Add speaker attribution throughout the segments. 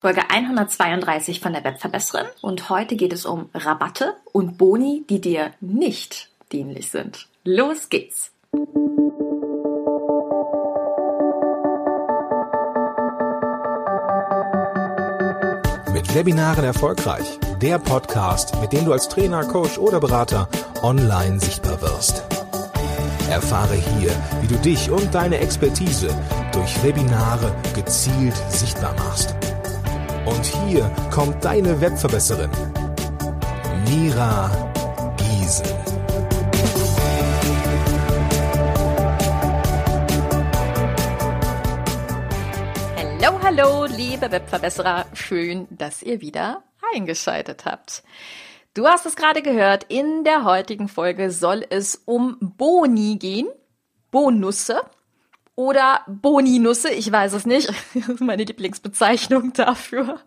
Speaker 1: Folge 132 von der Webverbesserin und heute geht es um Rabatte und Boni, die dir nicht dienlich sind. Los geht's!
Speaker 2: Mit Webinaren erfolgreich. Der Podcast, mit dem du als Trainer, Coach oder Berater online sichtbar wirst. Erfahre hier, wie du dich und deine Expertise durch Webinare gezielt sichtbar machst. Und hier kommt deine Webverbesserin, Mira Giesel.
Speaker 1: Hallo, hallo, liebe Webverbesserer. Schön, dass ihr wieder eingeschaltet habt. Du hast es gerade gehört, in der heutigen Folge soll es um Boni gehen. Bonusse oder Boninusse, ich weiß es nicht. Das ist meine Lieblingsbezeichnung dafür.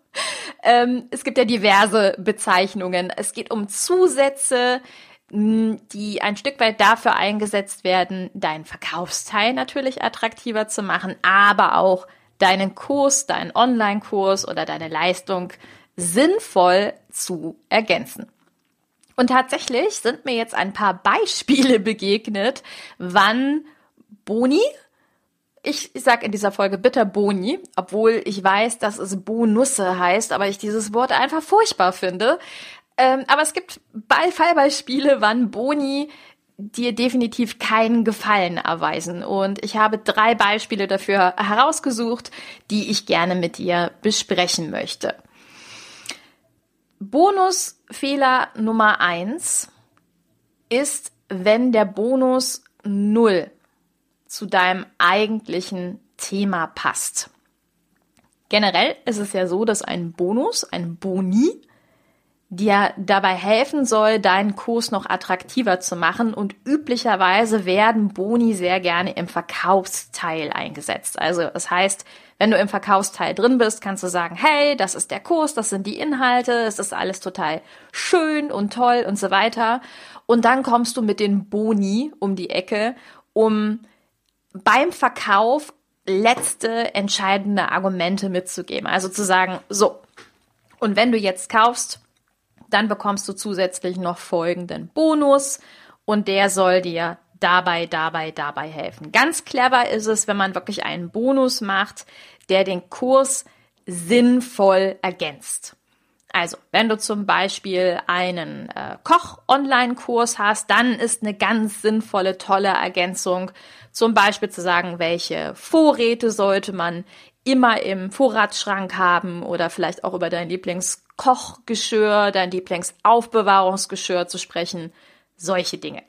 Speaker 1: Ähm, es gibt ja diverse Bezeichnungen. Es geht um Zusätze, die ein Stück weit dafür eingesetzt werden, deinen Verkaufsteil natürlich attraktiver zu machen, aber auch deinen Kurs, deinen Online-Kurs oder deine Leistung sinnvoll zu ergänzen. Und tatsächlich sind mir jetzt ein paar Beispiele begegnet, wann Boni ich, ich sage in dieser Folge bitter Boni, obwohl ich weiß, dass es Bonusse heißt, aber ich dieses Wort einfach furchtbar finde. Ähm, aber es gibt Fallbeispiele, wann Boni dir definitiv keinen Gefallen erweisen. Und ich habe drei Beispiele dafür herausgesucht, die ich gerne mit dir besprechen möchte. Bonusfehler Nummer eins ist, wenn der Bonus null zu deinem eigentlichen Thema passt. Generell ist es ja so, dass ein Bonus, ein Boni, dir dabei helfen soll, deinen Kurs noch attraktiver zu machen und üblicherweise werden Boni sehr gerne im Verkaufsteil eingesetzt. Also das heißt, wenn du im Verkaufsteil drin bist, kannst du sagen, hey, das ist der Kurs, das sind die Inhalte, es ist alles total schön und toll und so weiter. Und dann kommst du mit den Boni um die Ecke, um beim Verkauf letzte entscheidende Argumente mitzugeben. Also zu sagen, so, und wenn du jetzt kaufst, dann bekommst du zusätzlich noch folgenden Bonus und der soll dir dabei, dabei, dabei helfen. Ganz clever ist es, wenn man wirklich einen Bonus macht, der den Kurs sinnvoll ergänzt. Also, wenn du zum Beispiel einen äh, Koch-Online-Kurs hast, dann ist eine ganz sinnvolle, tolle Ergänzung zum Beispiel zu sagen, welche Vorräte sollte man immer im Vorratsschrank haben oder vielleicht auch über dein Lieblingskochgeschirr, dein Lieblingsaufbewahrungsgeschirr zu sprechen. Solche Dinge.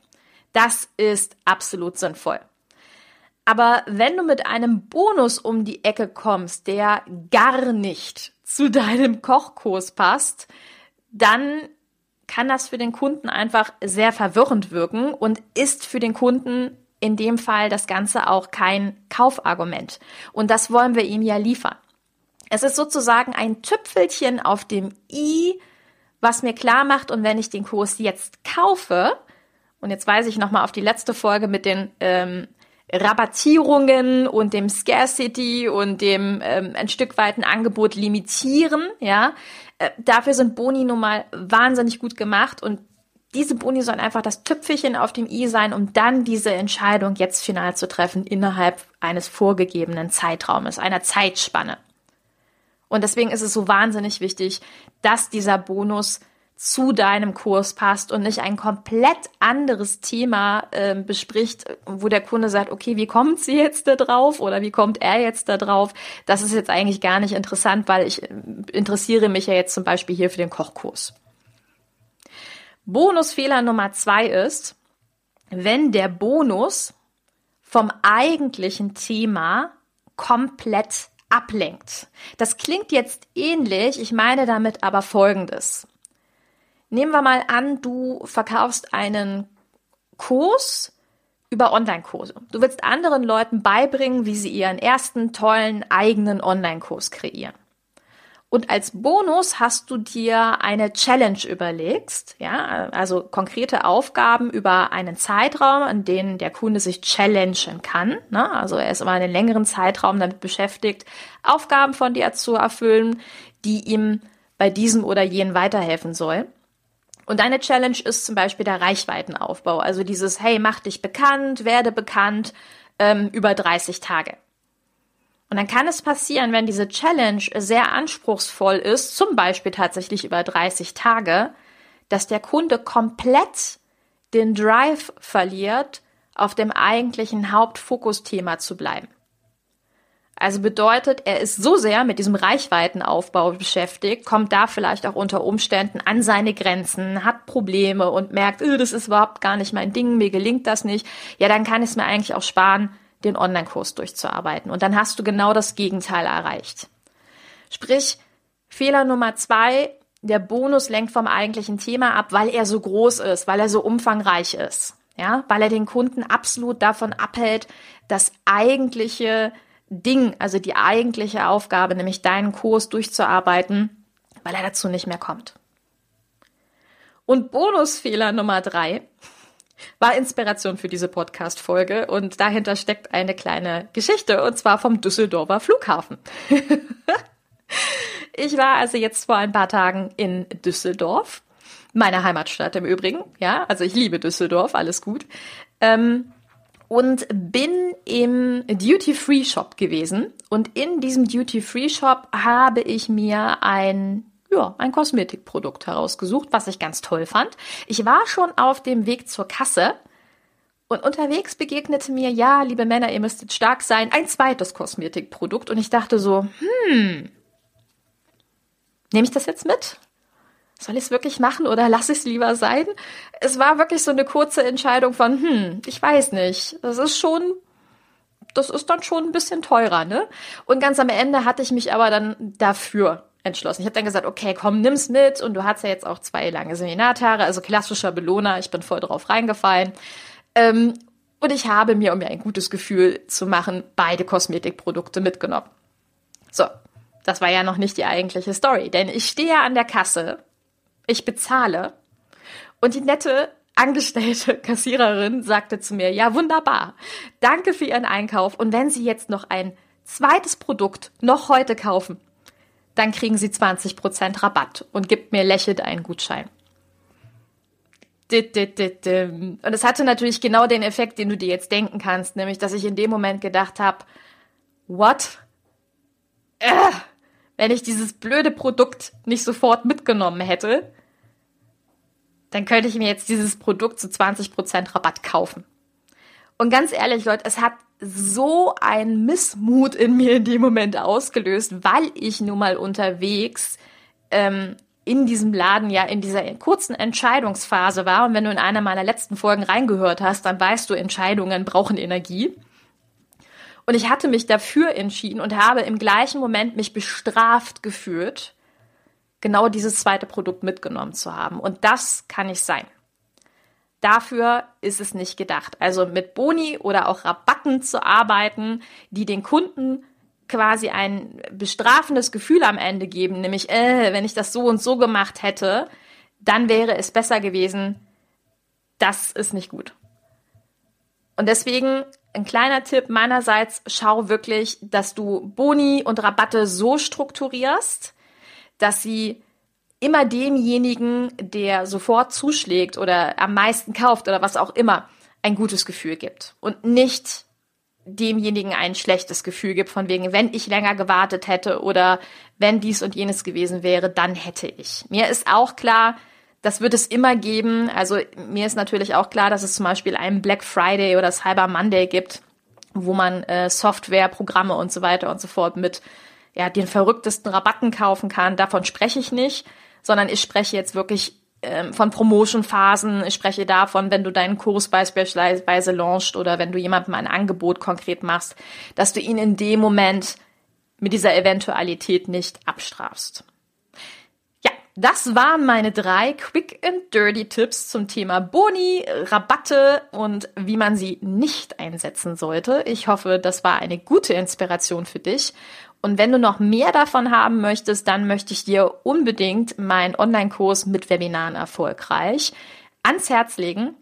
Speaker 1: Das ist absolut sinnvoll. Aber wenn du mit einem Bonus um die Ecke kommst, der gar nicht zu deinem Kochkurs passt, dann kann das für den Kunden einfach sehr verwirrend wirken und ist für den Kunden in dem Fall das Ganze auch kein Kaufargument. Und das wollen wir ihm ja liefern. Es ist sozusagen ein Tüpfelchen auf dem i, was mir klar macht, und wenn ich den Kurs jetzt kaufe, und jetzt weise ich nochmal auf die letzte Folge mit den ähm, Rabattierungen und dem Scarcity und dem ähm, ein Stück weiten Angebot limitieren, ja, äh, dafür sind Boni nun mal wahnsinnig gut gemacht und diese Boni sollen einfach das Tüpfelchen auf dem i sein, um dann diese Entscheidung jetzt final zu treffen innerhalb eines vorgegebenen Zeitraumes, einer Zeitspanne. Und deswegen ist es so wahnsinnig wichtig, dass dieser Bonus zu deinem Kurs passt und nicht ein komplett anderes Thema äh, bespricht, wo der Kunde sagt, okay, wie kommt sie jetzt da drauf oder wie kommt er jetzt da drauf? Das ist jetzt eigentlich gar nicht interessant, weil ich äh, interessiere mich ja jetzt zum Beispiel hier für den Kochkurs. Bonusfehler Nummer zwei ist, wenn der Bonus vom eigentlichen Thema komplett ablenkt. Das klingt jetzt ähnlich, ich meine damit aber Folgendes. Nehmen wir mal an, du verkaufst einen Kurs über Online-Kurse. Du willst anderen Leuten beibringen, wie sie ihren ersten tollen eigenen Online-Kurs kreieren. Und als Bonus hast du dir eine Challenge überlegst, ja, also konkrete Aufgaben über einen Zeitraum, in dem der Kunde sich challengen kann. Ne? Also er ist immer einen längeren Zeitraum damit beschäftigt, Aufgaben von dir zu erfüllen, die ihm bei diesem oder jenen weiterhelfen soll. Und deine Challenge ist zum Beispiel der Reichweitenaufbau, also dieses Hey, mach dich bekannt, werde bekannt ähm, über 30 Tage. Und dann kann es passieren, wenn diese Challenge sehr anspruchsvoll ist, zum Beispiel tatsächlich über 30 Tage, dass der Kunde komplett den Drive verliert, auf dem eigentlichen Hauptfokusthema zu bleiben. Also bedeutet, er ist so sehr mit diesem Reichweitenaufbau beschäftigt, kommt da vielleicht auch unter Umständen an seine Grenzen, hat Probleme und merkt, oh, das ist überhaupt gar nicht mein Ding, mir gelingt das nicht. Ja, dann kann ich es mir eigentlich auch sparen, den Online-Kurs durchzuarbeiten. Und dann hast du genau das Gegenteil erreicht. Sprich, Fehler Nummer zwei, der Bonus lenkt vom eigentlichen Thema ab, weil er so groß ist, weil er so umfangreich ist. Ja, weil er den Kunden absolut davon abhält, das eigentliche Ding, also die eigentliche Aufgabe, nämlich deinen Kurs durchzuarbeiten, weil er dazu nicht mehr kommt. Und Bonusfehler Nummer drei war Inspiration für diese Podcast-Folge und dahinter steckt eine kleine Geschichte und zwar vom Düsseldorfer Flughafen. ich war also jetzt vor ein paar Tagen in Düsseldorf, meine Heimatstadt im Übrigen, ja, also ich liebe Düsseldorf, alles gut. Ähm, und bin im Duty-Free-Shop gewesen. Und in diesem Duty-Free-Shop habe ich mir ein ja, ein Kosmetikprodukt herausgesucht, was ich ganz toll fand. Ich war schon auf dem Weg zur Kasse und unterwegs begegnete mir, ja, liebe Männer, ihr müsstet stark sein, ein zweites Kosmetikprodukt. Und ich dachte so, hm, nehme ich das jetzt mit? Soll ich es wirklich machen oder lasse ich es lieber sein? Es war wirklich so eine kurze Entscheidung von, hm, ich weiß nicht. Das ist schon, das ist dann schon ein bisschen teurer, ne? Und ganz am Ende hatte ich mich aber dann dafür entschlossen. Ich habe dann gesagt, okay, komm, nimm's mit. Und du hast ja jetzt auch zwei lange Seminartage, also klassischer Belohner. Ich bin voll drauf reingefallen. Ähm, und ich habe mir, um mir ein gutes Gefühl zu machen, beide Kosmetikprodukte mitgenommen. So, das war ja noch nicht die eigentliche Story, denn ich stehe an der Kasse ich bezahle. Und die nette angestellte Kassiererin sagte zu mir, ja, wunderbar. Danke für Ihren Einkauf. Und wenn Sie jetzt noch ein zweites Produkt noch heute kaufen, dann kriegen Sie 20% Rabatt und gibt mir lächelnd einen Gutschein. Und es hatte natürlich genau den Effekt, den du dir jetzt denken kannst, nämlich, dass ich in dem Moment gedacht habe, what? Wenn ich dieses blöde Produkt nicht sofort mitgenommen hätte, dann könnte ich mir jetzt dieses Produkt zu 20% Rabatt kaufen. Und ganz ehrlich, Leute, es hat so ein Missmut in mir in dem Moment ausgelöst, weil ich nun mal unterwegs ähm, in diesem Laden ja in dieser kurzen Entscheidungsphase war. Und wenn du in einer meiner letzten Folgen reingehört hast, dann weißt du, Entscheidungen brauchen Energie. Und ich hatte mich dafür entschieden und habe im gleichen Moment mich bestraft gefühlt, genau dieses zweite Produkt mitgenommen zu haben. Und das kann nicht sein. Dafür ist es nicht gedacht. Also mit Boni oder auch Rabatten zu arbeiten, die den Kunden quasi ein bestrafendes Gefühl am Ende geben, nämlich, äh, wenn ich das so und so gemacht hätte, dann wäre es besser gewesen. Das ist nicht gut. Und deswegen ein kleiner Tipp meinerseits, schau wirklich, dass du Boni und Rabatte so strukturierst, dass sie immer demjenigen, der sofort zuschlägt oder am meisten kauft oder was auch immer, ein gutes Gefühl gibt und nicht demjenigen ein schlechtes Gefühl gibt, von wegen, wenn ich länger gewartet hätte oder wenn dies und jenes gewesen wäre, dann hätte ich. Mir ist auch klar, das wird es immer geben. Also mir ist natürlich auch klar, dass es zum Beispiel einen Black Friday oder Cyber Monday gibt, wo man äh, Software, Programme und so weiter und so fort mit ja, den verrücktesten Rabatten kaufen kann. Davon spreche ich nicht, sondern ich spreche jetzt wirklich ähm, von Promotion-Phasen. Ich spreche davon, wenn du deinen Kurs beispielsweise launchst oder wenn du jemandem ein Angebot konkret machst, dass du ihn in dem Moment mit dieser Eventualität nicht abstrafst. Das waren meine drei Quick and Dirty Tipps zum Thema Boni, Rabatte und wie man sie nicht einsetzen sollte. Ich hoffe, das war eine gute Inspiration für dich. Und wenn du noch mehr davon haben möchtest, dann möchte ich dir unbedingt meinen Online-Kurs mit Webinaren erfolgreich ans Herz legen.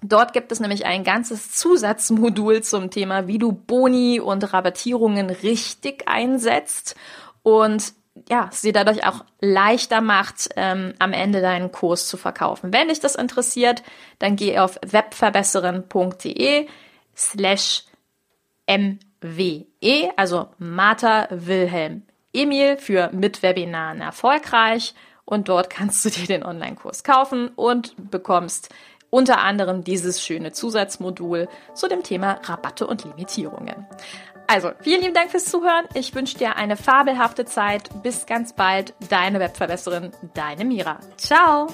Speaker 1: Dort gibt es nämlich ein ganzes Zusatzmodul zum Thema, wie du Boni und Rabattierungen richtig einsetzt. Und ja, sie dadurch auch leichter macht, ähm, am Ende deinen Kurs zu verkaufen. Wenn dich das interessiert, dann geh auf webverbesserin.de slash MWE, also Martha Wilhelm Emil für mit Webinaren erfolgreich und dort kannst du dir den Online-Kurs kaufen und bekommst unter anderem dieses schöne Zusatzmodul zu dem Thema Rabatte und Limitierungen. Also, vielen lieben Dank fürs Zuhören. Ich wünsche dir eine fabelhafte Zeit. Bis ganz bald. Deine Webverbesserin, deine Mira. Ciao.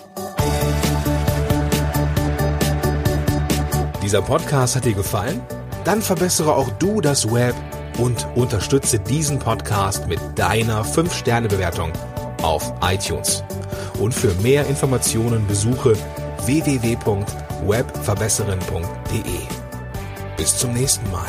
Speaker 2: Dieser Podcast hat dir gefallen? Dann verbessere auch du das Web und unterstütze diesen Podcast mit deiner 5-Sterne-Bewertung auf iTunes. Und für mehr Informationen besuche www.webverbesserin.de. Bis zum nächsten Mal.